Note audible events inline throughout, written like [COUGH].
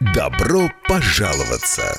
Добро пожаловаться!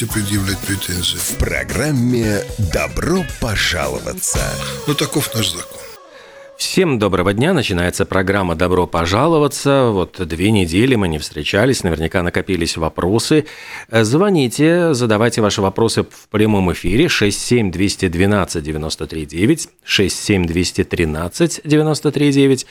предъявлять претензии? В программе «Добро пожаловаться». Ну, таков наш закон. Всем доброго дня. Начинается программа «Добро пожаловаться». Вот две недели мы не встречались, наверняка накопились вопросы. Э, Звоните, задавайте ваши вопросы в прямом эфире 67212 93 9, 67213 93 9.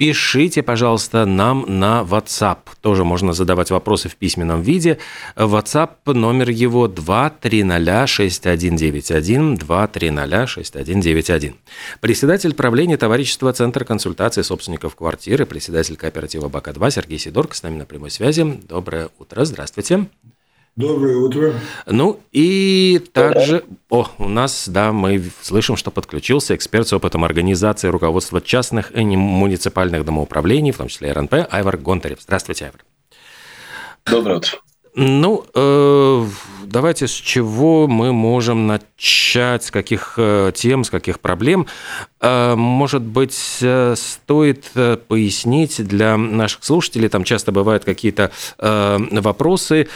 Пишите, пожалуйста, нам на WhatsApp. Тоже можно задавать вопросы в письменном виде. WhatsApp номер его 2306191, 2306191. Председатель правления товарищества Центр консультации собственников квартиры, председатель кооператива БАКа-2 Сергей Сидорко с нами на прямой связи. Доброе утро, здравствуйте. Доброе утро. Ну и также, о, у нас, да, мы слышим, что подключился эксперт с опытом организации руководства частных и муниципальных домоуправлений, в том числе РНП, Айвар Гонтарев. Здравствуйте, Айвар. Доброе утро. Ну, э, давайте с чего мы можем начать, с каких э, тем, с каких проблем. Э, может быть, э, стоит э, пояснить для наших слушателей, там часто бывают какие-то э, вопросы,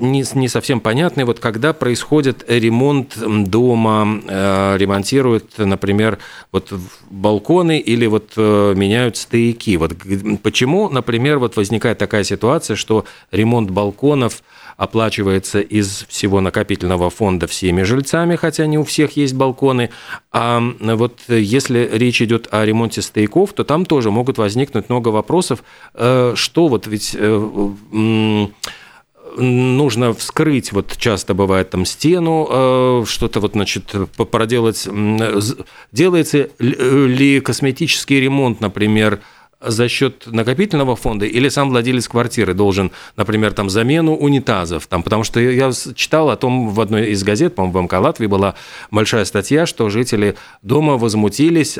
не, не совсем понятные. Вот когда происходит ремонт дома, э, ремонтируют, например, вот балконы или вот э, меняют стояки. Вот почему, например, вот возникает такая ситуация, что ремонт балконов оплачивается из всего накопительного фонда всеми жильцами, хотя не у всех есть балконы. А вот если речь идет о ремонте стояков, то там тоже могут возникнуть много вопросов, э, что вот ведь э, м, нужно вскрыть, вот часто бывает там стену, э, что-то вот, значит, проделать. Делается ли- косметический ремонт, например, за счет накопительного фонда или сам владелец квартиры должен, например, там замену унитазов, там, потому что я читал о том в одной из газет, по-моему, в МК Латвии была большая статья, что жители дома возмутились,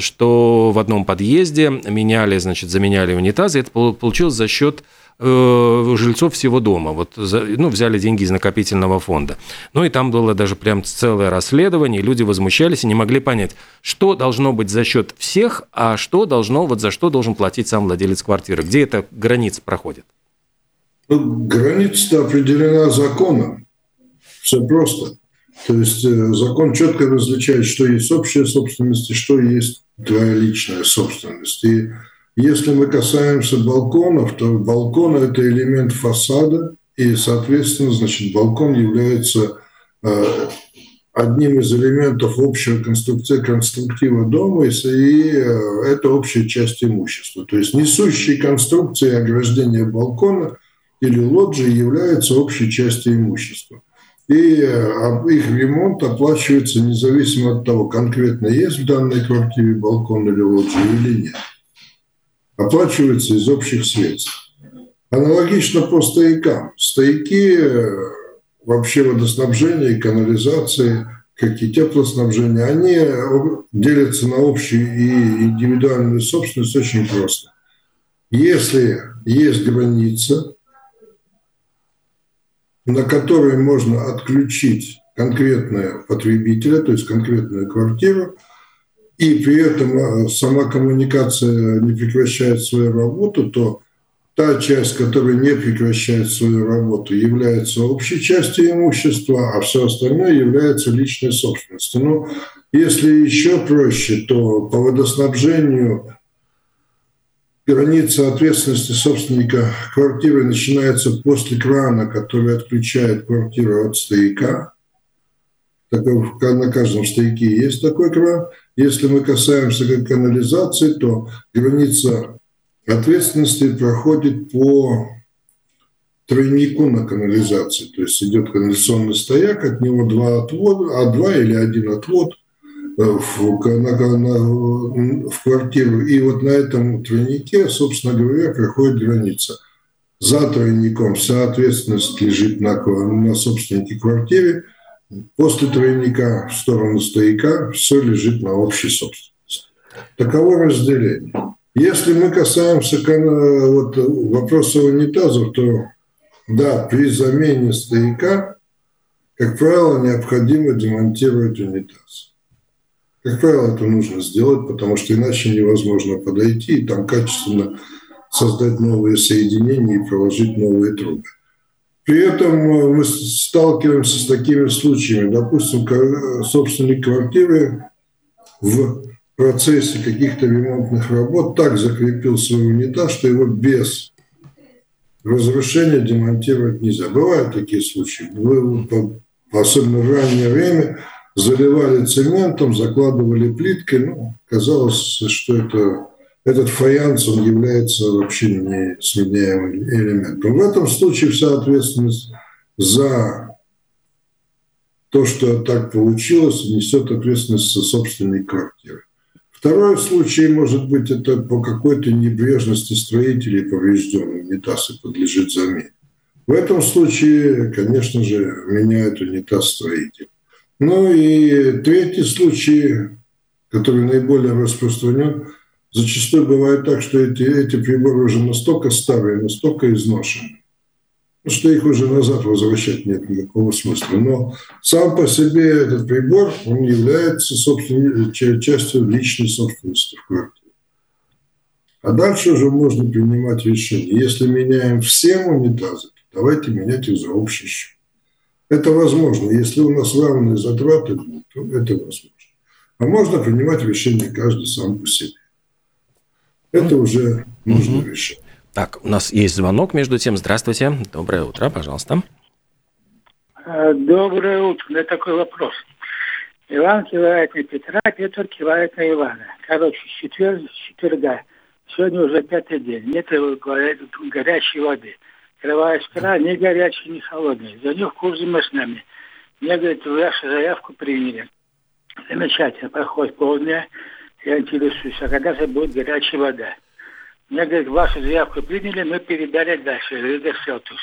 что в одном подъезде меняли, значит, заменяли унитазы, это пол- получилось за счет жильцов всего дома. Вот, ну, взяли деньги из накопительного фонда. Ну, и там было даже прям целое расследование, люди возмущались и не могли понять, что должно быть за счет всех, а что должно, вот за что должен платить сам владелец квартиры. Где эта граница проходит? Ну, граница определена законом. Все просто. То есть э, закон четко различает, что есть общая собственность и что есть твоя личная собственность. И если мы касаемся балконов, то балкон – это элемент фасада, и, соответственно, значит, балкон является э, одним из элементов общего конструкции, конструктива дома, и э, это общая часть имущества. То есть несущие конструкции ограждения балкона или лоджии являются общей частью имущества. И э, их ремонт оплачивается независимо от того, конкретно есть в данной квартире балкон или лоджия или нет. Оплачивается из общих средств. Аналогично по стоякам. Стояки, э, вообще водоснабжение и канализации, как и теплоснабжение, они делятся на общую и индивидуальную собственность очень просто. Если есть граница, на которой можно отключить конкретного потребителя, то есть конкретную квартиру, и при этом э, сама коммуникация не прекращает свою работу, то та часть, которая не прекращает свою работу, является общей частью имущества, а все остальное является личной собственностью. Ну, если еще проще, то по водоснабжению граница ответственности собственника квартиры начинается после крана, который отключает квартиру от стояка. На каждом стояке есть такой кран. Если мы касаемся канализации, то граница ответственности проходит по тройнику на канализации. То есть идет канализационный стояк, от него два отвода, а два или один отвод э, в, на, на, в квартиру. И вот на этом тройнике, собственно говоря, проходит граница. За тройником вся ответственность лежит на, на собственнике квартиры. После тройника в сторону стояка все лежит на общей собственности. Таково разделение. Если мы касаемся вот, вопроса унитазов, то да, при замене стояка, как правило, необходимо демонтировать унитаз. Как правило, это нужно сделать, потому что иначе невозможно подойти и там качественно создать новые соединения и проложить новые трубы. При этом э, мы сталкиваемся с такими случаями. Допустим, собственник квартиры в процессе каких-то ремонтных работ так закрепил свой унитаз, что его без разрушение демонтировать нельзя. Бывают такие случаи. Особенно в раннее время, заливали цементом, закладывали плиткой. Ну, казалось, что это, этот фаянс, он является вообще не сменяемым элементом. В этом случае вся ответственность за то, что так получилось, несет ответственность за собственной квартиры. Второй случай, может быть, это по какой-то небрежности строителей поврежденный унитаз и подлежит замене. В этом случае, конечно же, меняют унитаз строитель. Ну и третий случай, который наиболее распространен, зачастую бывает так, что эти, эти приборы уже настолько старые, настолько изношены, что их уже назад возвращать нет никакого смысла. Но сам по себе этот прибор, он является собственно, частью личной собственности в квартире. А дальше уже можно принимать решение. Если меняем все унитазы, то давайте менять их за общий счет. Это возможно. Если у нас равные затраты, то это возможно. А можно принимать решение каждый сам по себе. Это уже нужно решать. Так, у нас есть звонок между тем. Здравствуйте. Доброе утро, пожалуйста. Э, доброе утро. У меня такой вопрос. Иван кивает на Петра, Петр кивает на Ивана. Короче, четверг, четверга. Сегодня уже пятый день. Нет, говорят, горячей воды. Открываешь кран, ни горячий, ни холодный. Звоню в курсе мы с нами. Мне говорят, вашу заявку приняли. Замечательно. Проходит полдня. Я интересуюсь, а когда же будет горячая вода? Мне говорят, вашу заявку приняли, мы передали дальше, Ридер Селтус.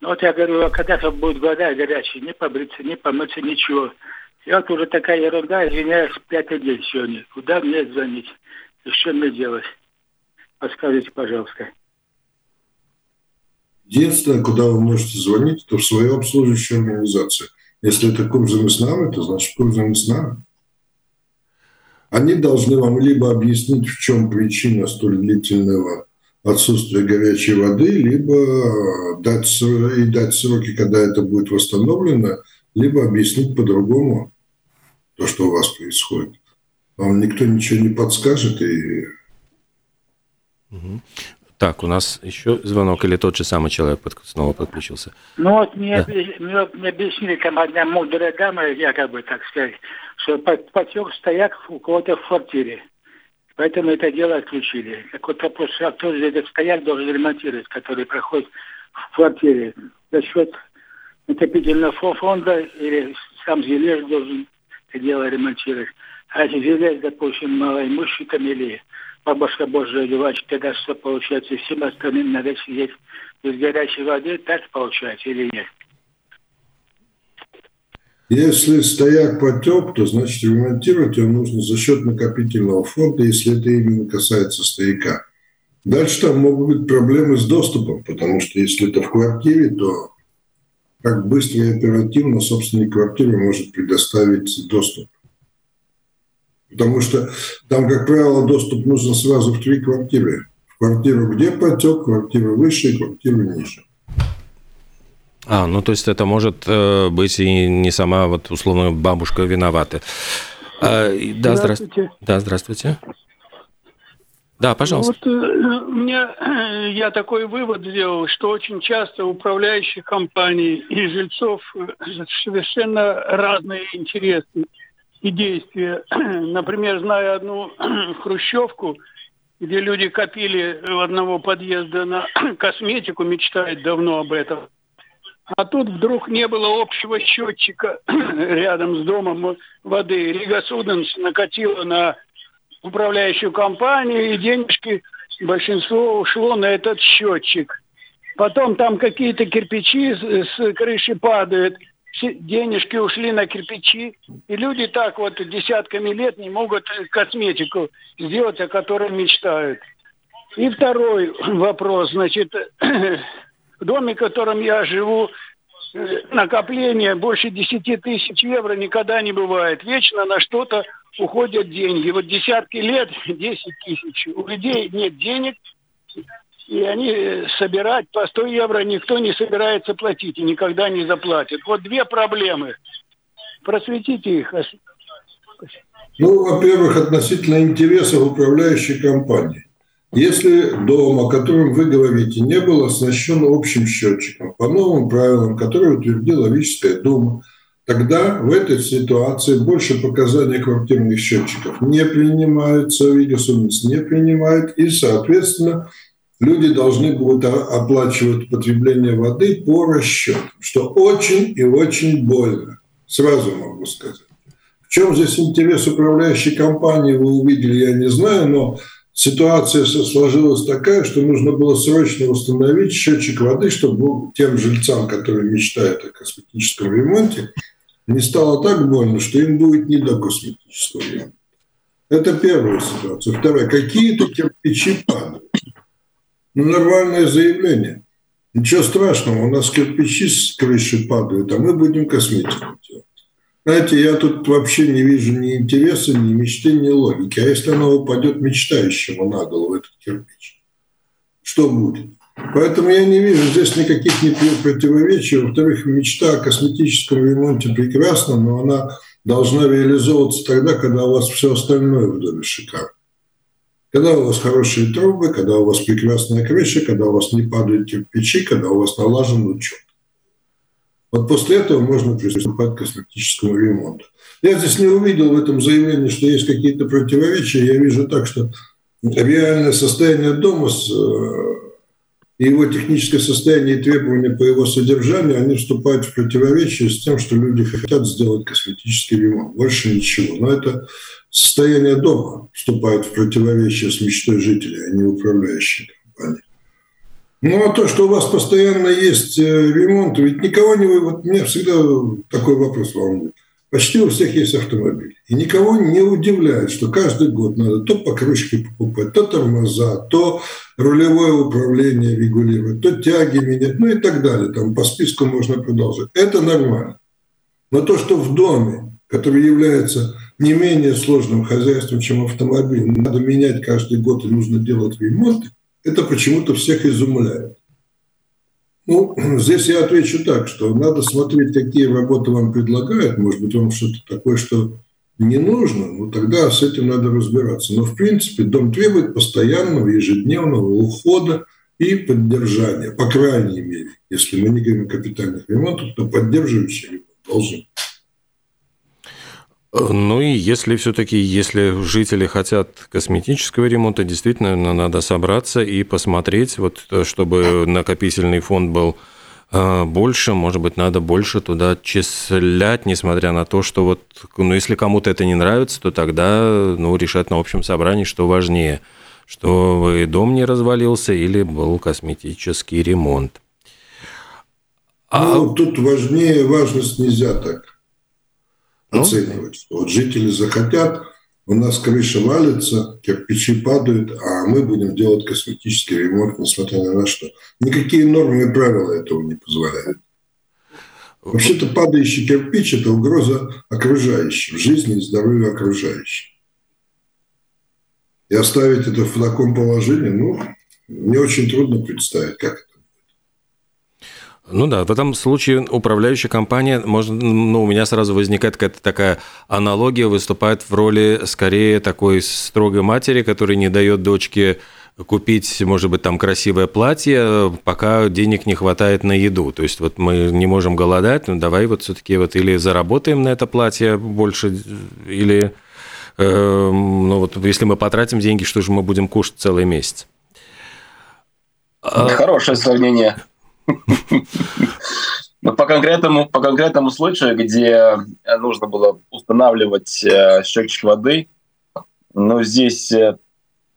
Ну вот я говорю, а когда же будет вода горячая, не побриться, не помыться, ничего. И вот уже такая ерунда, извиняюсь, пятый день сегодня. Куда мне звонить? И что мне делать? Подскажите, пожалуйста. Единственное, куда вы можете звонить, это в свою обслуживающую организацию. Если это Курзам Ислам, это значит Курзам Ислам. Они должны вам либо объяснить, в чем причина столь длительного отсутствия горячей воды, либо дать, и дать сроки, когда это будет восстановлено, либо объяснить по-другому то, что у вас происходит. Вам никто ничего не подскажет. И... Так, у нас еще звонок или тот же самый человек снова подключился? Ну вот мне, да. мне, мне объяснили там одна мудрая дама, я как бы так сказать, что потек стояк у кого-то в квартире. Поэтому это дело отключили. Так вот вопрос, а кто же этот стояк должен ремонтировать, который проходит в квартире? За счет накопительного фонда или сам жилец должен это дело ремонтировать. А если жилец, допустим, малоимущий там или бабушка Божия одевать, тогда что получается? Всем остальным надо сидеть без горячей воды, так получается или нет? Если стояк потек, то значит ремонтировать его нужно за счет накопительного фонда, если это именно касается стояка. Дальше там могут быть проблемы с доступом, потому что если это в квартире, то как быстро и оперативно собственник квартиры может предоставить доступ. Потому что там, как правило, доступ нужно сразу в три квартиры. В квартиру, где потек, квартиру выше и квартиру ниже. А, ну то есть это может э, быть и не сама вот условно бабушка виновата. А, да, здравствуйте. Да, здравствуйте. Да, пожалуйста. Вот э, у меня э, я такой вывод сделал, что очень часто управляющие компании и жильцов совершенно разные интересы и действия. [CLEARS THROAT] Например, знаю одну [CLEARS THROAT] хрущевку, где люди копили у одного подъезда на [CLEARS THROAT] косметику, мечтают давно об этом. А тут вдруг не было общего счетчика рядом с домом воды. Рига Суденс накатила на управляющую компанию, и денежки большинство ушло на этот счетчик. Потом там какие-то кирпичи с, с крыши падают, денежки ушли на кирпичи, и люди так вот десятками лет не могут косметику сделать, о которой мечтают. И второй [CLEARS THROAT] вопрос, значит, [CLEARS THROAT] в доме, в котором я живу, э, накопление больше 10 тысяч евро никогда не бывает. Вечно на что-то уходят деньги. Вот десятки лет 10 тысяч. У людей нет денег, и они собирать по 100 евро никто не собирается платить и никогда не заплатит. Вот две проблемы. Просветите их. Ну, во-первых, относительно интересов управляющей компании. Если дом, о котором вы говорите, не был оснащен общим счетчиком по новым правилам, которые утвердила Логическая дума, тогда в этой ситуации больше показаний квартирных счетчиков не принимаются, Вигасумец не принимает, и, соответственно, люди должны будут оплачивать потребление воды по расчетам, что очень и очень больно, сразу могу сказать. В чем здесь интерес управляющей компании, вы увидели, я не знаю, но ситуация сложилась такая, что нужно было срочно установить счетчик воды, чтобы тем жильцам, которые мечтают о косметическом ремонте, не стало так больно, что им будет не до косметического ремонта. Это первая ситуация. Вторая. Какие-то кирпичи падают. Ну, нормальное заявление. Ничего страшного, у нас кирпичи с крыши падают, а мы будем косметику делать. Знаете, я тут вообще не вижу ни интереса, ни мечты, ни логики. А если она упадет мечтающему на голову, этот кирпич, что будет? Поэтому я не вижу здесь никаких ни противоречий. Во-вторых, мечта о косметическом ремонте прекрасна, но она должна реализовываться тогда, когда у вас все остальное в доме шикарно. Когда у вас хорошие трубы, когда у вас прекрасная крыша, когда у вас не падают кирпичи, когда у вас налажен учет. Вот после этого можно приступать к косметическому ремонту. Я здесь не увидел в этом заявлении, что есть какие-то противоречия. Я вижу так, что реальное состояние дома с э, и его техническое состояние и требования по его содержанию, они вступают в противоречие с тем, что люди хотят сделать косметический ремонт. Больше ничего. Но это состояние дома вступает в противоречие с мечтой жителей, а не управляющей компании. Ну, а то, что у вас постоянно есть э, ремонт, ведь никого не... вы. Вот меня всегда такой вопрос волнует. Почти у всех есть автомобиль. И никого не удивляет, что каждый год надо то покрышки покупать, то тормоза, то рулевое управление регулировать, то тяги менять, ну и так далее. Там по списку можно продолжать. Это нормально. Но то, что в доме, который является не менее сложным хозяйством, чем автомобиль, надо менять каждый год и нужно делать ремонт, это почему-то всех изумляет. Ну, [CLEARS THROAT] здесь я отвечу так, что надо смотреть, какие работы вам предлагают. Может быть, вам что-то такое, что не нужно, ну тогда с этим надо разбираться. Но, в принципе, дом требует постоянного ежедневного ухода и поддержания, по крайней мере. Если мы не говорим о капитальных ремонтах, то поддерживающий ремонт должен ну и если все-таки, если жители хотят косметического ремонта, действительно надо собраться и посмотреть, вот, чтобы накопительный фонд был а, больше, может быть, надо больше туда числять, несмотря на то, что вот, ну, если кому-то это не нравится, то тогда, ну, решать на общем собрании, что важнее, что дом не развалился или был косметический ремонт. А... Ну, тут важнее, важность нельзя так ну? оценивать. Что вот жители захотят, у нас крыша валится, кирпичи падают, а мы будем делать косметический ремонт, несмотря на то, что никакие нормы и правила этого не позволяют. Вообще-то падающий кирпич – это угроза окружающим, жизни и здоровью окружающих. И оставить это в таком положении, ну, мне очень трудно представить, как Ну да, в этом случае управляющая компания, может, ну, у меня сразу возникает какая-то такая аналогия, выступает в роли скорее такой строгой матери, которая не дает дочке купить, может быть, там красивое платье, пока денег не хватает на еду. То есть вот мы не можем голодать, ну давай вот все-таки вот или заработаем на это платье больше, или э, ну вот если мы потратим деньги, что же мы будем кушать целый месяц? А Хорошее сравнение. Но по конкретному, по конкретному случаю, где нужно было устанавливать э, счетчик воды, ну, здесь э,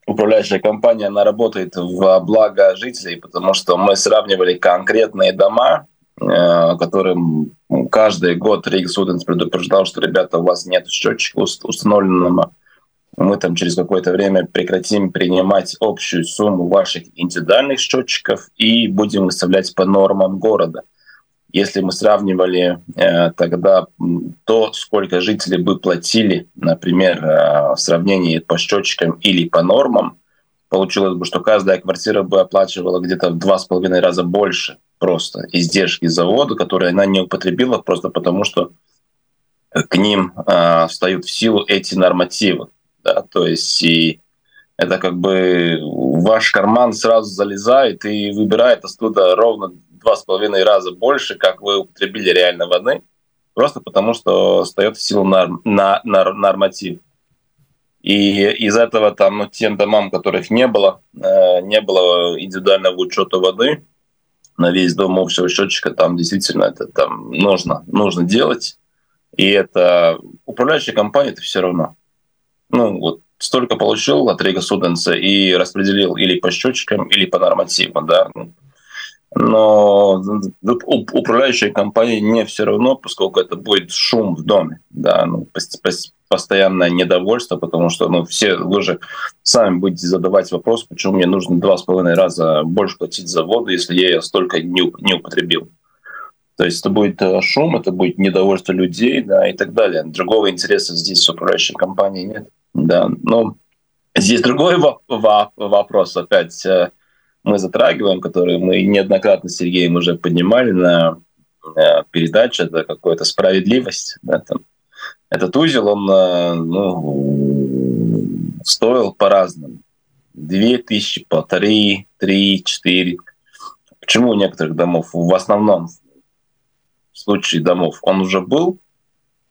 управляющая компания, она работает в благо жителей, потому что мы сравнивали конкретные дома, э, которым каждый год Рейк Суденс предупреждал, что, ребята, у вас нет счетчика установленного, мы там через какое-то время прекратим принимать общую сумму ваших индивидуальных счетчиков и будем выставлять по нормам города. Если мы сравнивали э, тогда то, сколько жители бы платили, например, э, в сравнении по счетчикам или по нормам, получилось бы, что каждая квартира бы оплачивала где-то в два с половиной раза больше просто издержки завода, которые она не употребила просто потому, что к ним э, встают в силу эти нормативы. Да? То есть и это как бы ваш карман сразу залезает и выбирает оттуда ровно два с половиной раза больше, как вы употребили реально воды, просто потому что встает в силу норм, на, на, норматив. И из этого там, ну, тем домам, которых не было, э, не было индивидуального учета воды на весь дом общего счетчика, там действительно это там нужно, нужно делать. И это управляющая компания, это все равно. Ну, вот столько получил от Рига Суденса и распределил или по счетчикам, или по нормативам, да. Но управляющей компании не все равно, поскольку это будет шум в доме, да, ну, постоянное недовольство, потому что ну, все вы же сами будете задавать вопрос, почему мне нужно два с половиной раза больше платить за воду, если я ее столько не, не употребил. То есть это будет э, шум, это будет недовольство людей, да, и так далее. Другого интереса здесь с управляющей компанией нет. Да, но здесь другой вопрос опять э, мы затрагиваем, который мы неоднократно с Сергеем уже поднимали на э, передаче, это какая-то справедливость. Да, там. Этот узел, он э, ну, стоил по-разному. Две тысячи, полторы, три, четыре. Почему у некоторых домов, в основном в случае домов, он уже был,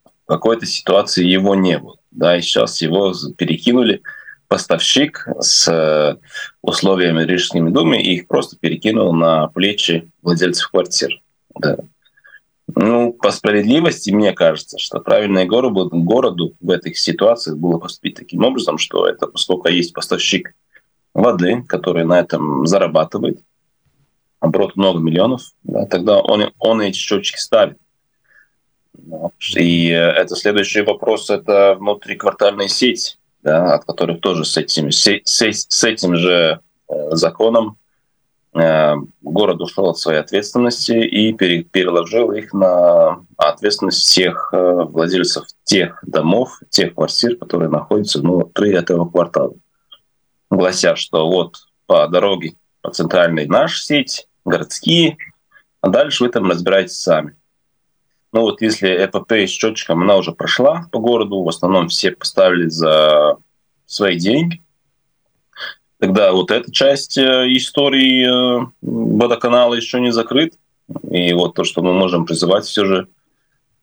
в какой-то ситуации его не было да, и сейчас его перекинули поставщик с э, условиями Рижскими думе и их просто перекинул на плечи владельцев квартир. Да. Ну, по справедливости, мне кажется, что правильное городу, городу в этих ситуациях было поступить таким образом, что это, поскольку есть поставщик воды, который на этом зарабатывает, оборот много миллионов, да, тогда он, он эти счетчики ставит. И это следующий вопрос, это внутриквартальная сеть, да, от которых тоже с этим, с, с этим же э, законом э, город ушел от своей ответственности и переложил их на ответственность всех э, владельцев тех домов, тех квартир, которые находятся внутри этого квартала. Глася, что вот по дороге, по центральной наша сеть, городские, а дальше вы там разбираетесь сами. Ну вот если ЭПП с счетчиком, она уже прошла по городу, в основном все поставили за свои деньги. Тогда вот эта часть э, истории э, водоканала еще не закрыт. И вот то, что мы можем призывать все же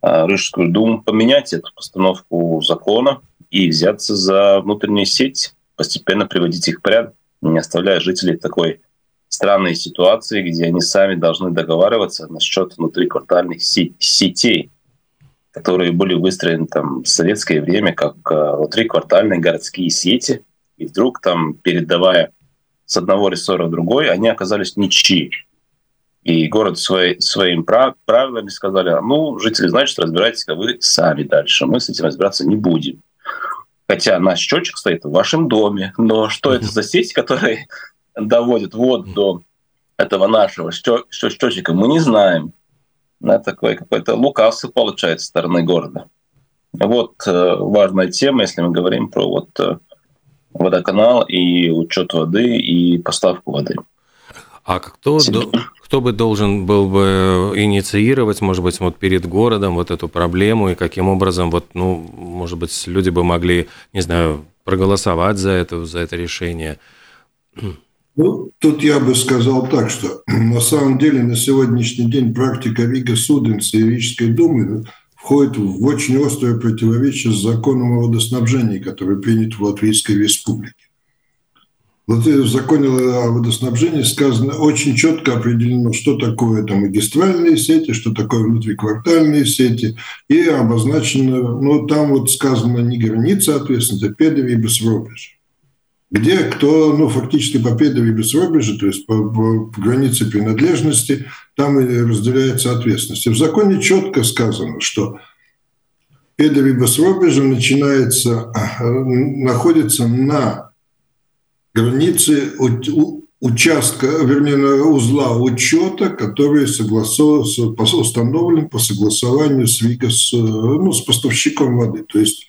э, Рижскую думу поменять эту постановку закона и взяться за внутреннюю сеть, постепенно приводить их в порядок, не оставляя жителей такой странные ситуации, где они сами должны договариваться насчет внутриквартальных сетей, которые были выстроены там в советское время как э, внутриквартальные городские сети, и вдруг там, передавая с одного рессора в другой, они оказались ничьи. И город свои, своим прав, правилами сказали, ну, жители, значит, разбирайтесь-ка вы сами дальше, мы с этим разбираться не будем. Хотя наш счетчик стоит в вашем доме, но что это за сеть, которая доводит вот до этого нашего счетчика, мы не знаем. Да, такой какой-то лукавство получается со стороны города. Вот э, важная тема, если мы говорим про вот э, водоканал и учет воды и поставку воды. А кто, кто бы должен был бы инициировать, может быть, вот перед городом вот эту проблему, и каким образом, вот, ну, может быть, люди бы могли, не знаю, проголосовать за это, за это решение? Ну, тут я бы сказал так, что [CLEARS THROAT] на самом деле на сегодняшний день практика Рига Суденца и Рижской думы входит в очень острое противоречие с законом о водоснабжении, который принят в Латвийской республике. Вот в законе о водоснабжении сказано, очень четко определено, что такое там магистральные сети, что такое внутриквартальные сети, и обозначено, ну, там вот сказано не граница ответственности, а педови без рубежа. Где кто, ну, фактически по педови без рубежа, то есть по, по, по границе принадлежности, там и разделяется ответственность. И в законе четко сказано, что педови без рубежа начинается, находится на границы участка, вернее, узла учета, который согласован, установлен по согласованию с, с, ну, с поставщиком воды. То есть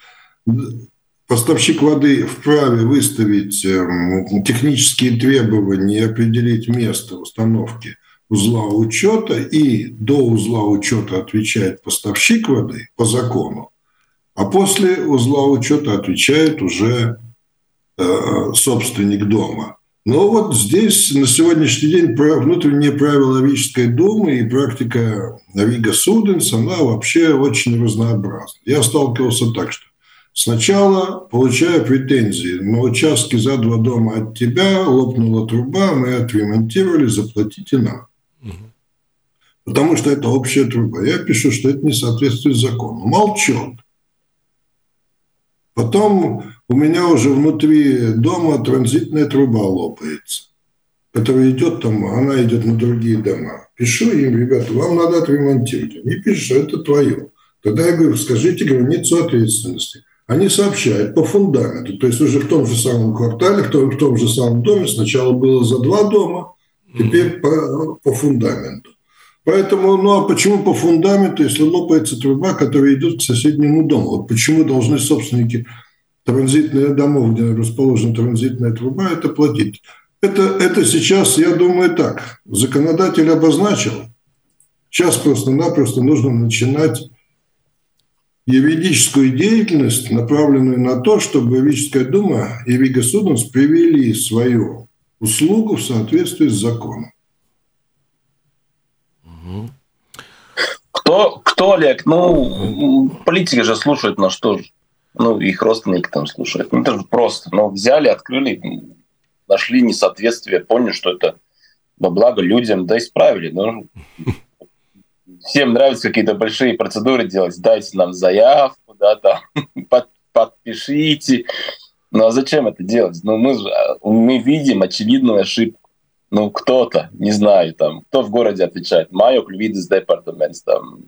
поставщик воды вправе выставить эм, технические требования и определить место установки узла учета, и до узла учета отвечает поставщик воды по закону, а после узла учета отвечает уже Э, собственник дома. Но вот здесь на сегодняшний день внутренние правила Рижской думы и практика Рига Суденс, она вообще очень разнообразна. Я сталкивался так, что сначала получаю претензии на участке за два дома от тебя, лопнула труба, мы отремонтировали, заплатите нам. Потому что это общая труба. Я пишу, что это не соответствует закону. Молчат. Потом у меня уже внутри дома транзитная труба лопается, которая идет там, она идет на другие дома. Пишу им, ребята, вам надо отремонтировать. Они пишут, что это твое. Тогда я говорю, скажите границу ответственности. Они сообщают по фундаменту. То есть уже в том же самом квартале, в том, в том же самом доме сначала было за два дома, теперь по, по фундаменту. Поэтому, ну а почему по фундаменту, если лопается труба, которая идет к соседнему дому? Вот почему должны собственники транзитных домов, где расположена транзитная труба, это платить? Это, это сейчас, я думаю, так. Законодатель обозначил. Сейчас просто-напросто нужно начинать юридическую деятельность, направленную на то, чтобы Юридическая дума и Рига Суденс привели свою услугу в соответствии с законом. Кто, кто, Олег? Ну, политики же слушают на что. Ну, их родственники там слушают. Ну, это же просто. Ну, взяли, открыли, нашли несоответствие, поняли, что это во благо людям, да, исправили. Ну, всем нравится какие-то большие процедуры делать. Дайте нам заявку, да, там, [LAUGHS] под, подпишите. Ну, а зачем это делать? Ну, мы, мы видим очевидную ошибку ну, кто-то, не знаю, там, кто в городе отвечает, Майок Львидис Департамент, там,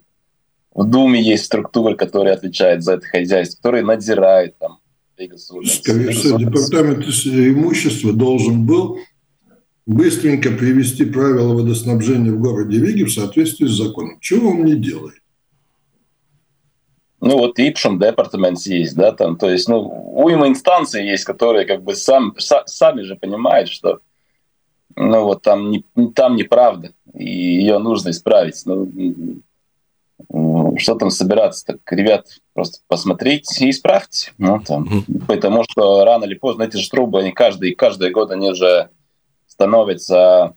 в Думе есть структуры, которые отвечают за это хозяйство, которые надзирают там. Всего, департамент имущества должен был быстренько привести правила водоснабжения в городе Риге в соответствии с законом. Чего он не делает? Ну вот Ипшем департамент есть, да, там, то есть, ну, уйма инстанций есть, которые как бы сам, са, сами же понимают, что ну вот там, не, там неправда, и ее нужно исправить. Ну, что там собираться? Так, ребят, просто посмотреть и исправьте. Ну, там. Потому что рано или поздно эти же трубы, они каждый, каждый год они уже становятся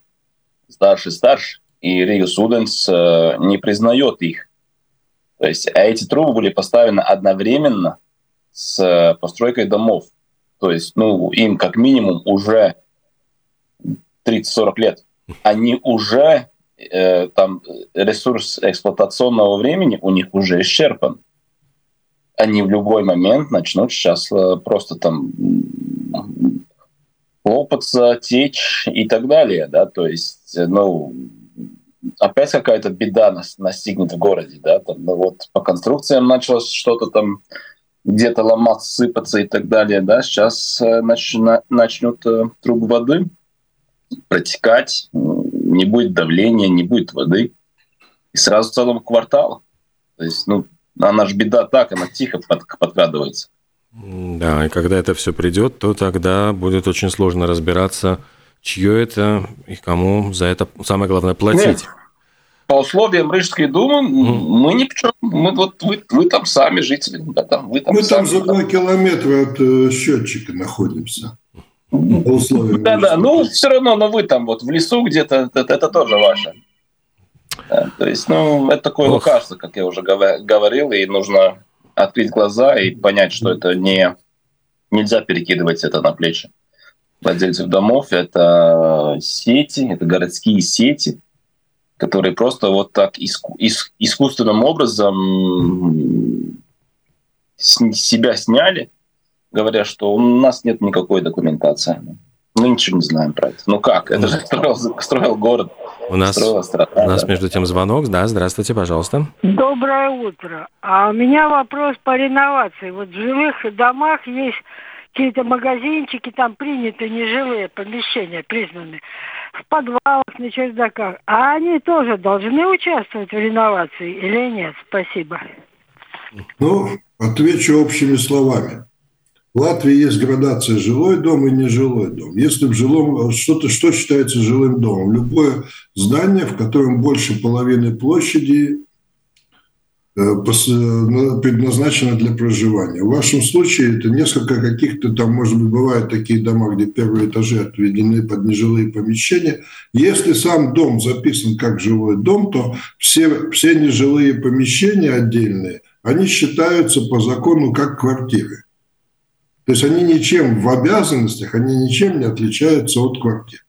старше и старше, и Рига Суденс э, не признает их. То есть, а эти трубы были поставлены одновременно с э, постройкой домов. То есть, ну, им как минимум уже 30-40 лет, они уже э, там ресурс эксплуатационного времени у них уже исчерпан. Они в любой момент начнут сейчас э, просто там лопаться, течь и так далее, да, то есть, ну, опять какая-то беда нас настигнет в городе, да, там, ну вот по конструкциям началось что-то там где-то ломаться, сыпаться и так далее, да, сейчас э, начнут, начнут э, трубы воды протекать, не будет давления, не будет воды. И сразу целым кварталом. То есть, ну, она же беда так, она тихо под, подкрадывается. Да, и когда это все придет, то тогда будет очень сложно разбираться, чье это и кому за это самое главное платить? Нет. По условиям Рижской думы mm. мы ни в чем. Мы, вот, вы, вы там сами жители. Да, там, вы там мы сами, там за два километра от э, счетчика находимся. Да, да, ну все равно, но вы там вот в лесу где-то, это, это тоже ваше. Да, то есть, ну, это такое Ох. лекарство, как я уже говорил, и нужно открыть глаза и понять, что это не нельзя перекидывать это на плечи владельцев домов. Это сети, это городские сети, которые просто вот так иску, ис, искусственным образом себя сняли, говоря, что у нас нет никакой документации. Мы ничего не знаем про это. Ну как? Это же строил, строил город. У нас, страна, у нас между тем звонок. Да, здравствуйте, пожалуйста. Доброе утро. А у меня вопрос по реновации. Вот в жилых домах есть какие-то магазинчики, там приняты нежилые помещения, признаны в подвалах, на чердаках. А они тоже должны участвовать в реновации или нет? Спасибо. Ну, отвечу общими словами. В Латвии есть градация жилой дом и нежилой дом. Если в жилом что-то, что считается жилым домом? Любое здание, в котором больше половины площади э, предназначено для проживания. В вашем случае это несколько каких-то там, может быть, бывают такие дома, где первые этажи отведены под нежилые помещения. Если сам дом записан как жилой дом, то все, все нежилые помещения отдельные, они считаются по закону как квартиры. То есть они ничем в обязанностях, они ничем не отличаются от квартир.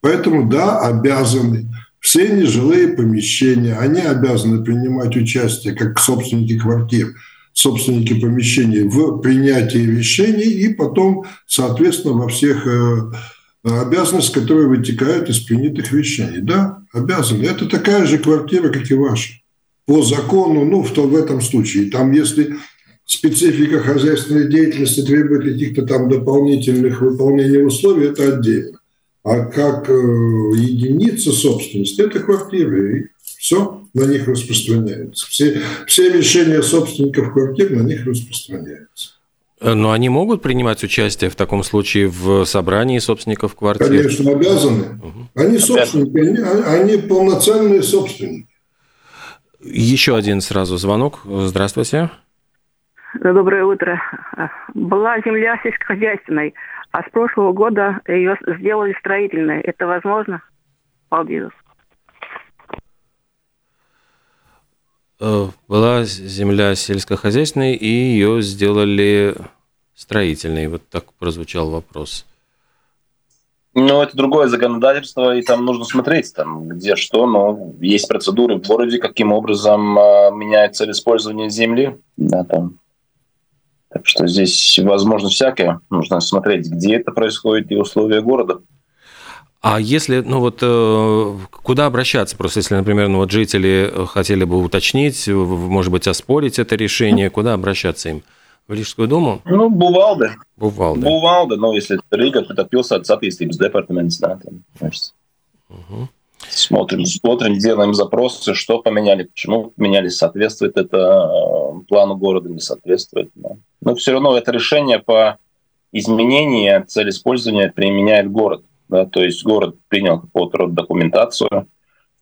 Поэтому, да, обязаны. Все нежилые помещения, они обязаны принимать участие, как собственники квартир, собственники помещений, в принятии решений и потом, соответственно, во всех э, обязанностях, которые вытекают из принятых решений. Да, обязаны. Это такая же квартира, как и ваша. По закону, ну, в, в этом случае. Там, если специфика хозяйственной деятельности требует каких-то там дополнительных выполнений условий, это отдельно. А как э, единица собственности – это квартиры, и все на них распространяется. Все, все решения собственников квартир на них распространяются. Э, но они могут принимать участие в таком случае в собрании собственников квартир? Конечно, обязаны. Угу. Они собственники, они, они полноценные собственники. Еще один сразу звонок. Здравствуйте. Доброе утро. Была земля сельскохозяйственной, а с прошлого года ее сделали строительной. Это возможно? Paldies. Э, была земля сельскохозяйственной, и ее сделали строительной. Вот так прозвучал вопрос. Ну, это другое законодательство, и там нужно смотреть, там, где что, но есть процедуры в городе, каким образом э, меняется использование земли. Да, там так что здесь возможно всякое. Нужно смотреть, где это происходит и условия города. А если, ну вот, э, куда обращаться? Просто если, например, ну вот жители хотели бы уточнить, может быть, оспорить это решение, куда обращаться им? В Рижскую думу? Ну, Бувалды. Бувалды. Бувалды, но если Рига, то это пилсētas attīstības департамents, да, там, угу. Смотрим, смотрим, делаем запросы, что поменяли, почему поменяли, соответствует это э, плану города, не соответствует. Да. Но все равно это решение по изменению цели использования применяет город. Да, то есть город принял какого-то рода документацию,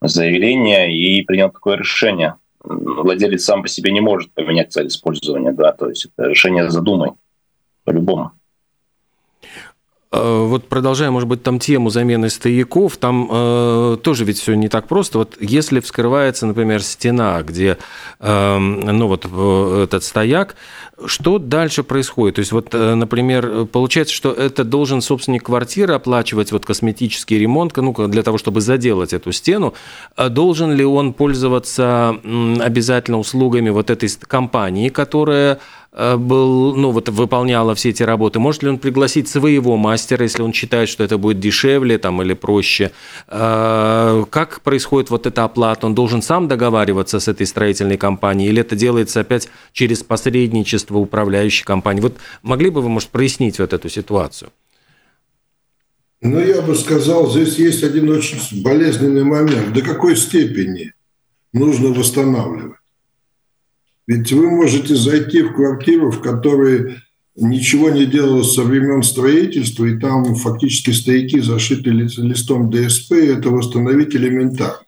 заявление и принял такое решение. Владелец сам по себе не может поменять цель использования, да, то есть это решение задумай по-любому. Э, вот продолжая, может быть, там тему замены стояков, там э, тоже ведь все не так просто. Вот если вскрывается, например, стена, где, э, ну вот этот стояк, что дальше происходит? То есть вот, э, например, получается, что это должен собственник квартиры оплачивать вот косметический ремонт, ну, для того, чтобы заделать эту стену. Должен ли он пользоваться обязательно услугами вот этой компании, которая Э, был, ну, вот выполняла все эти работы, может ли он пригласить своего мастера, если он считает, что это будет дешевле там, или проще? Э, как происходит вот эта оплата? Он должен сам договариваться с этой строительной компанией или это делается опять через посредничество управляющей компании? Вот могли бы вы, может, прояснить вот эту ситуацию? Ну, я бы сказал, здесь есть один очень болезненный момент. До какой степени нужно восстанавливать? Ведь вы можете зайти в квартиру, в которой ничего не делалось со времен строительства, и там фактически стояки зашиты листом ДСП, и это восстановить элементарно.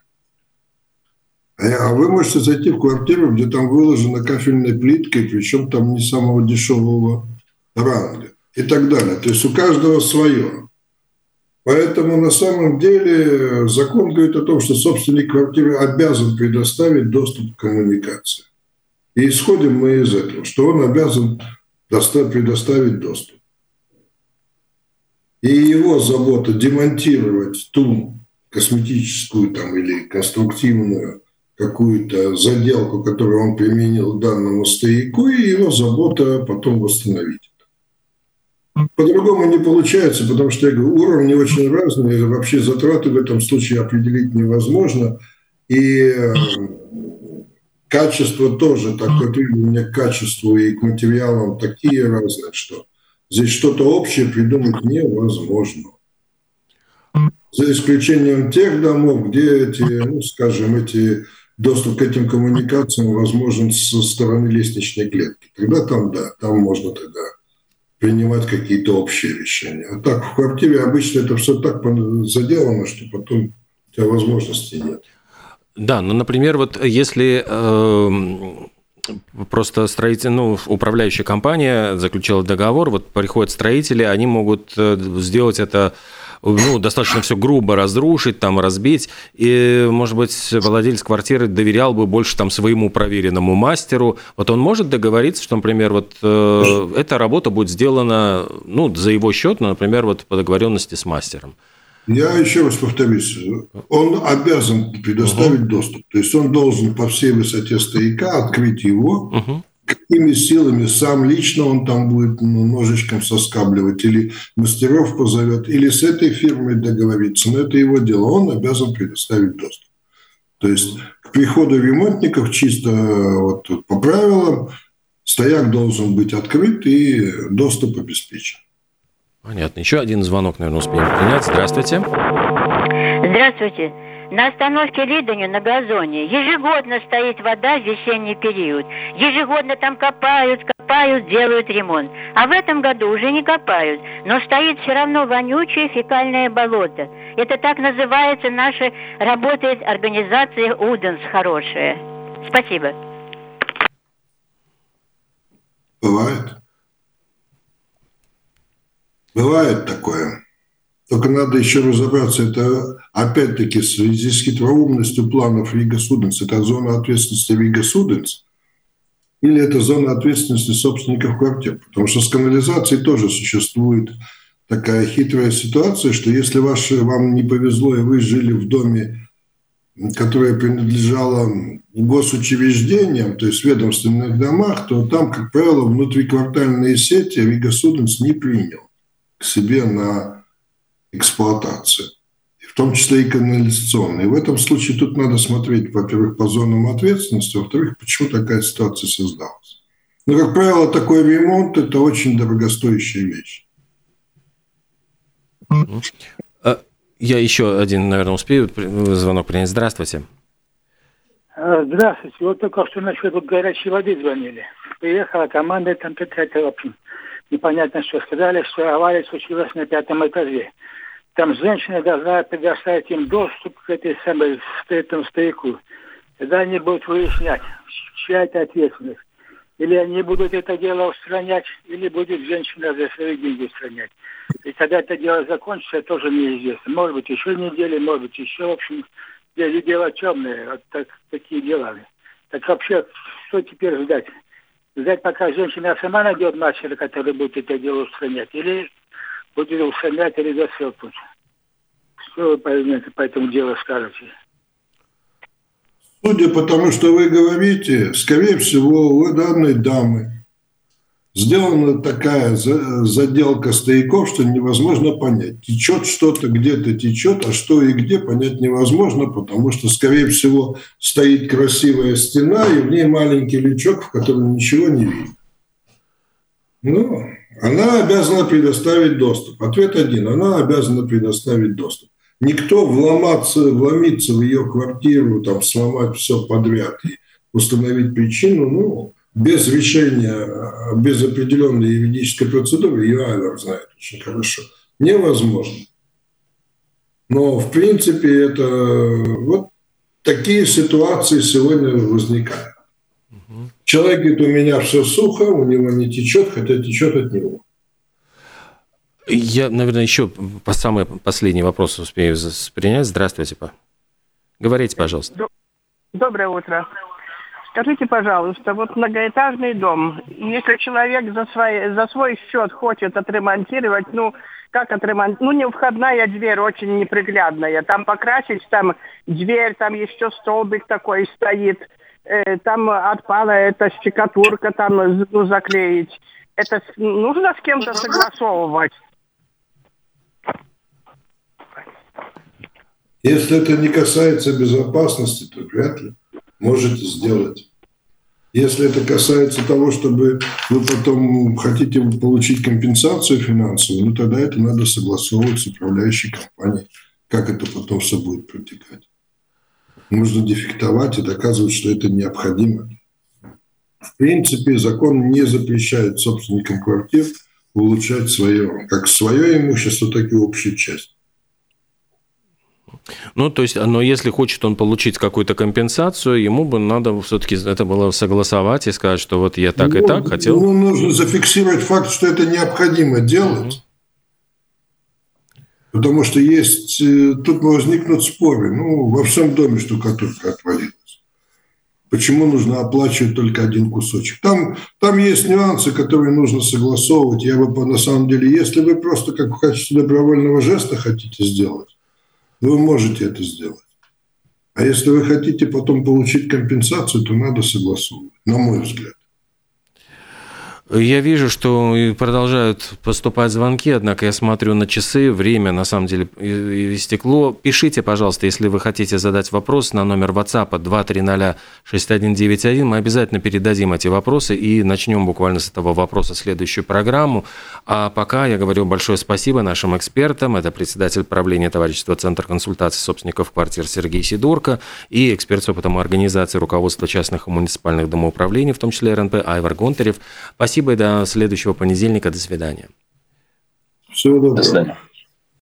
А вы можете зайти в квартиру, где там выложена кафельной плиткой, причем там не самого дешевого ранга и так далее. То есть у каждого свое. Поэтому на самом деле закон говорит о том, что собственник квартиры обязан предоставить доступ к коммуникации. И исходим мы из этого, что он обязан предоставить доступ. И его забота демонтировать ту косметическую там, или конструктивную какую-то заделку, которую он применил данному стояку, и его забота потом восстановить. По-другому не получается, потому что, я говорю, уровни очень разные, вообще затраты в этом случае определить невозможно. И э, качество тоже, такое требование к качеству и к материалам такие разные, что здесь что-то общее придумать невозможно. За исключением тех домов, где эти, ну, скажем, эти доступ к этим коммуникациям возможен со стороны лестничной клетки. Тогда там, да, там можно тогда принимать какие-то общие решения. А так в квартире обычно это все так заделано, что потом у тебя возможности нет. Да, ну, например, вот если э, просто строитель, ну, управляющая компания заключила договор, вот приходят строители, они могут э, сделать это ну, достаточно все грубо разрушить, там, разбить. И, может быть, владелец квартиры доверял бы больше там своему проверенному мастеру. Вот он может договориться, что, например, вот э, эта работа будет сделана, ну, за его счет, ну, например, вот по договоренности с мастером. Я еще раз повторюсь, он обязан предоставить угу. доступ. То есть он должен по всей высоте стояка открыть его, угу какими силами сам лично он там будет ну, ножичком соскабливать, или мастеров позовет, или с этой фирмой договориться, но это его дело, он обязан предоставить доступ. То есть к приходу ремонтников чисто вот, по правилам стояк должен быть открыт и доступ обеспечен. Понятно. Еще один звонок, наверное, успеем принять. Здравствуйте. Здравствуйте. На остановке Лидоню на газоне ежегодно стоит вода в весенний период. Ежегодно там копают, копают, делают ремонт. А в этом году уже не копают, но стоит все равно вонючее фекальное болото. Это так называется наша работает организация УДАНС хорошая. Спасибо. Бывает. Бывает такое. Только надо еще разобраться, это опять-таки в связи с хитроумностью планов Рига Суденс. Это зона ответственности Рига Суденс или это зона ответственности собственников квартир? Потому что с канализацией тоже существует такая хитрая ситуация, что если ваше, вам не повезло, и вы жили в доме, которое принадлежало госучреждениям, то есть ведомственных домах, то там, как правило, внутриквартальные сети Рига Суденс не принял к себе на эксплуатацию, в том числе и канализационные. И в этом случае тут надо смотреть, во-первых, по зонам ответственности, во-вторых, почему такая ситуация создалась. Но, как правило, такой ремонт – это очень дорогостоящая вещь. А, я еще один, наверное, успею звонок принять. Здравствуйте. А, здравствуйте. Вот только что насчет вот горячей воды звонили. Приехала команда, там какая-то, в общем, непонятно что. Сказали, что авария случилась на пятом этаже там женщина должна предоставить им доступ к этой самой к этому стояку. Тогда они будут выяснять, чья это ответственность. Или они будут это дело устранять, или будет женщина за свои деньги устранять. И когда это дело закончится, тоже неизвестно. Может быть, еще недели, может быть, еще, в общем, дело темное. Вот так, такие дела. Так вообще, что теперь ждать? Ждать, пока женщина сама найдет мастера, который будет это дело устранять? Или будет устранять или засыпать? Что вы по, по этому делу скажете? Судя по тому, что вы говорите, скорее всего, у данной дамы сделана такая заделка стояков, что невозможно понять. Течет что-то, где-то течет, а что и где понять невозможно, потому что, скорее всего, стоит красивая стена, и в ней маленький лючок, в котором ничего не видно. Ну, она обязана предоставить доступ. Ответ один. Она обязана предоставить доступ никто вломаться, вломиться в ее квартиру, там, сломать все подряд и установить причину, ну, без решения, без определенной юридической процедуры, ее Айвар знает очень хорошо, невозможно. Но, в принципе, это вот такие ситуации сегодня возникают. Человек говорит, у меня все сухо, у него не течет, хотя течет от него. Я, наверное, еще по самый последний вопрос успею принять. Здравствуйте, па. Говорите, пожалуйста. Доброе утро. Скажите, пожалуйста, вот многоэтажный дом, если человек за, свой за свой счет хочет отремонтировать, ну, как отремонтировать? Ну, не входная дверь очень неприглядная. Там покрасить, там дверь, там еще столбик такой стоит. Э, там отпала эта штукатурка, там ну, заклеить. Это нужно с кем-то согласовывать? Если это не касается безопасности, то вряд ли можете сделать. Если это касается того, чтобы вы потом хотите получить компенсацию финансовую, ну тогда это надо согласовывать с управляющей компанией, как это потом все будет протекать. Нужно дефектовать и доказывать, что это необходимо. В принципе, закон не запрещает собственникам квартир улучшать свое, как свое имущество, так и общую часть. Ну, то есть, но если хочет он получить какую-то компенсацию, ему бы надо все-таки это было согласовать и сказать, что вот я так ну, и так хотел. Ну, нужно зафиксировать факт, что это необходимо делать. Угу. Потому что есть, э, тут возникнут споры. Ну, во всем доме штукатурка отвалилась. Почему нужно оплачивать только один кусочек? Там, там есть нюансы, которые нужно согласовывать. Я бы, на самом деле, если вы просто как в качестве добровольного жеста хотите сделать, вы можете это сделать. А если вы хотите потом получить компенсацию, то надо согласовывать, на мой взгляд. Я вижу, что продолжают поступать звонки, однако я смотрю на часы, время на самом деле истекло. Пишите, пожалуйста, если вы хотите задать вопрос на номер WhatsApp 2306191. Мы обязательно передадим эти вопросы и начнем буквально с этого вопроса следующую программу. А пока я говорю большое спасибо нашим экспертам. Это председатель правления товарищества Центр консультаций собственников квартир Сергей Сидорко и эксперт с опытом организации руководства частных и муниципальных домоуправлений, в том числе РНП Айвар Гонтарев. Спасибо Спасибо и до следующего понедельника. До свидания. Всего доброго. До свидания.